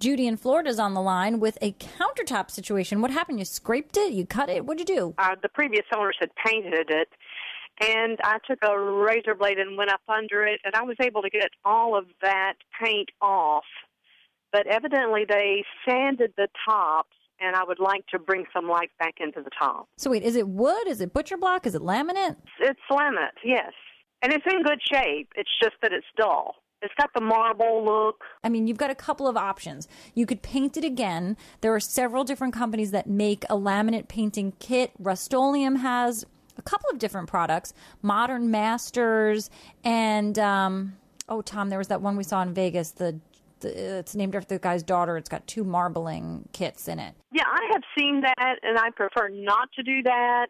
Judy in Florida is on the line with a countertop situation. What happened? You scraped it? You cut it? What'd you do? Uh, the previous owners had painted it, and I took a razor blade and went up under it, and I was able to get all of that paint off. But evidently, they sanded the tops, and I would like to bring some life back into the top. So wait, is it wood? Is it butcher block? Is it laminate? It's laminate, yes, and it's in good shape. It's just that it's dull. It's got the marble look. I mean, you've got a couple of options. You could paint it again. There are several different companies that make a laminate painting kit. Rust-Oleum has a couple of different products, Modern Masters, and um, oh, Tom, there was that one we saw in Vegas. The, the it's named after the guy's daughter. It's got two marbling kits in it. Yeah, I have seen that, and I prefer not to do that.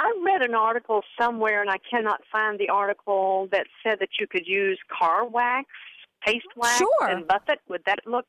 I read an article somewhere, and I cannot find the article that said that you could use car wax, paste wax, Sure. and buff it. Would that look?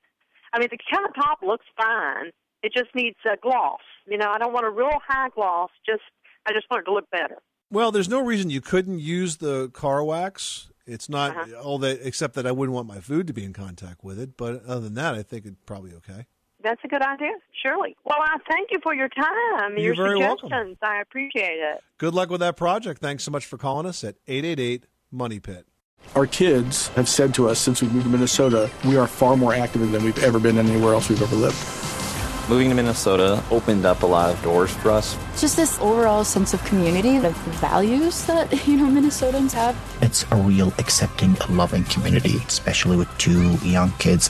I mean, the countertop looks fine. It just needs a gloss. You know, I don't want a real high gloss. Just I just want it to look better. Well, there's no reason you couldn't use the car wax. It's not Uh-huh. all that, except that I wouldn't want my food to be in contact with it. But other than that, I think it's probably okay. That's a good idea, surely. Well, I thank you for your time, You're your very welcome. suggestions. I appreciate it. Good luck with that project. Thanks so much for calling us at 888 Money Pit. Our kids have said to us since we moved to Minnesota, we are far more active than we've ever been anywhere else we've ever lived. Moving to Minnesota opened up a lot of doors for us. Just this overall sense of community, the values that, you know, Minnesotans have. It's a real accepting, loving community, especially with two young kids.